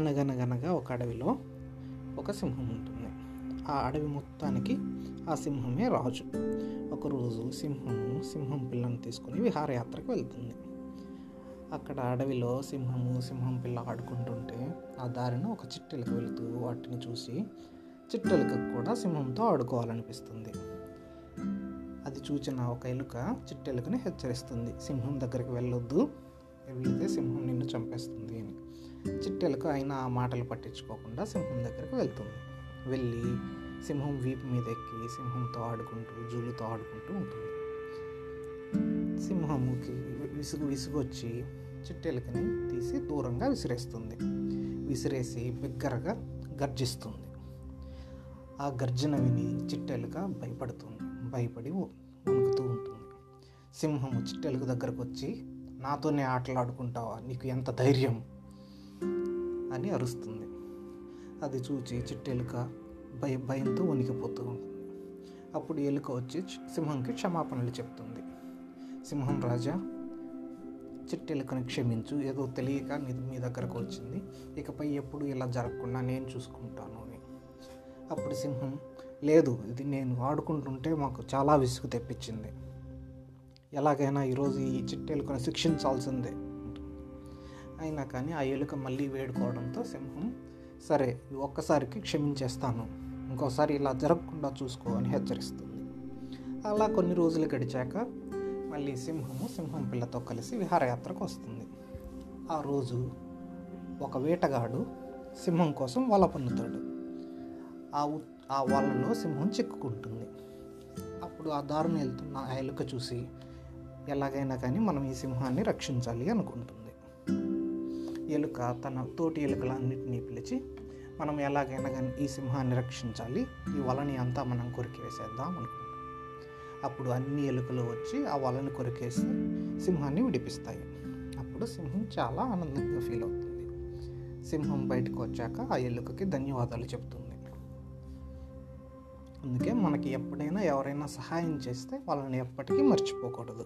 అనగనగనగా ఒక అడవిలో ఒక సింహం ఉంటుంది. ఆ అడవి మొత్తానికి ఆ సింహమే రాజు. ఒకరోజు సింహము సింహం పిల్లను తీసుకుని విహారయాత్రకు వెళ్తుంది. అక్కడ అడవిలో సింహము సింహం పిల్ల ఆడుకుంటుంటే ఆ దారిన ఒక చిట్టెలుక వెళుతూ వాటిని చూసి చిట్టెలకు కూడా సింహంతో ఆడుకోవాలనిపిస్తుంది. అది చూచిన ఒక ఎలుక చిట్టెలుకని హెచ్చరిస్తుంది. సింహం దగ్గరికి వెళ్ళొద్దు. వెళితే సింహం నిన్ను చంపేస్తుంది. అని అయినా ఆ మాటలు పట్టించుకోకుండా సింహం దగ్గరకు వెళ్తుంది. వెళ్ళి సింహం వీపు మీద ఎక్కి సింహంతో ఆడుకుంటూ జూలుతో ఆడుకుంటూ ఉంటుంది. సింహముకి విసుగు విసుగొచ్చి చిట్టెలుకని తీసి దూరంగా విసిరేస్తుంది. విసిరేసి బిగ్గరగా గర్జిస్తుంది. ఆ గర్జన విని చిట్టెలుక భయపడుతుంది భయపడి వణుకుతూ ఉంటుంది. సింహము చిట్టెలుక దగ్గరకు వచ్చి నాతోనే ఆటలాడుకుంటావా? నీకు ఎంత ధైర్యం? అని అరుస్తుంది. అది చూచి చిట్టెలుక భయ భయంతో వణికిపోతూ ఉంటుంది. అప్పుడు ఎలుక వచ్చి సింహంకి క్షమాపణలు చెప్తుంది. సింహం రాజా చిట్టెలుకని క్షమించు. ఏదో తెలియక నీ మీ దగ్గరకు వచ్చింది. ఇకపై ఎప్పుడు ఇలా జరగకుండా నేను చూసుకుంటాను అని. అప్పుడు సింహం లేదు ఇది నేను ఆడుకుంటుంటే మాకు చాలా విసుగు తెప్పించింది. ఎలాగైనా ఈరోజు ఈ చిట్టెలుకను శిక్షించాల్సిందే. అయినా కానీ ఆ ఎలుక మళ్ళీ వేడుకోవడంతో సింహం సరే ఒక్కసారికి క్షమించేస్తాను. ఇంకోసారి ఇలా జరగకుండా చూసుకో అని హెచ్చరిస్తుంది. అలా కొన్ని రోజులు గడిచాక మళ్ళీ సింహము సింహం పిల్లతో కలిసి విహారయాత్రకు వస్తుంది. ఆ రోజు ఒక వేటగాడు సింహం కోసం వల పన్నుతాడు ఆ ఆ వలలో సింహం చిక్కుకుంటుంది. అప్పుడు ఆ దారుణ వెళ్తున్న ఆ ఎలుక చూసి ఎలాగైనా కానీ మనం ఈ సింహాన్ని రక్షించాలి అనుకుంటుంది. ఎలుక తన తోటి ఎలుకలన్నింటినీ పిలిచి మనం ఎలాగైనా కానీ ఈ సింహాన్ని రక్షించాలి. ఈ వలని అంతా మనం కొరికి వేసేద్దాం అనుకుంటాం అప్పుడు అన్ని ఎలుకలు వచ్చి ఆ వలని కొరికేసి సింహాన్ని విడిపిస్తాయి. అప్పుడు సింహం చాలా ఆనందంగా ఫీల్ అవుతుంది. సింహం బయటకు వచ్చాక ఆ ఎలుకకి ధన్యవాదాలు చెప్తుంది. అందుకే మనకి ఎప్పుడైనా ఎవరైనా సహాయం చేస్తే వాళ్ళని ఎప్పటికీ మర్చిపోకూడదు.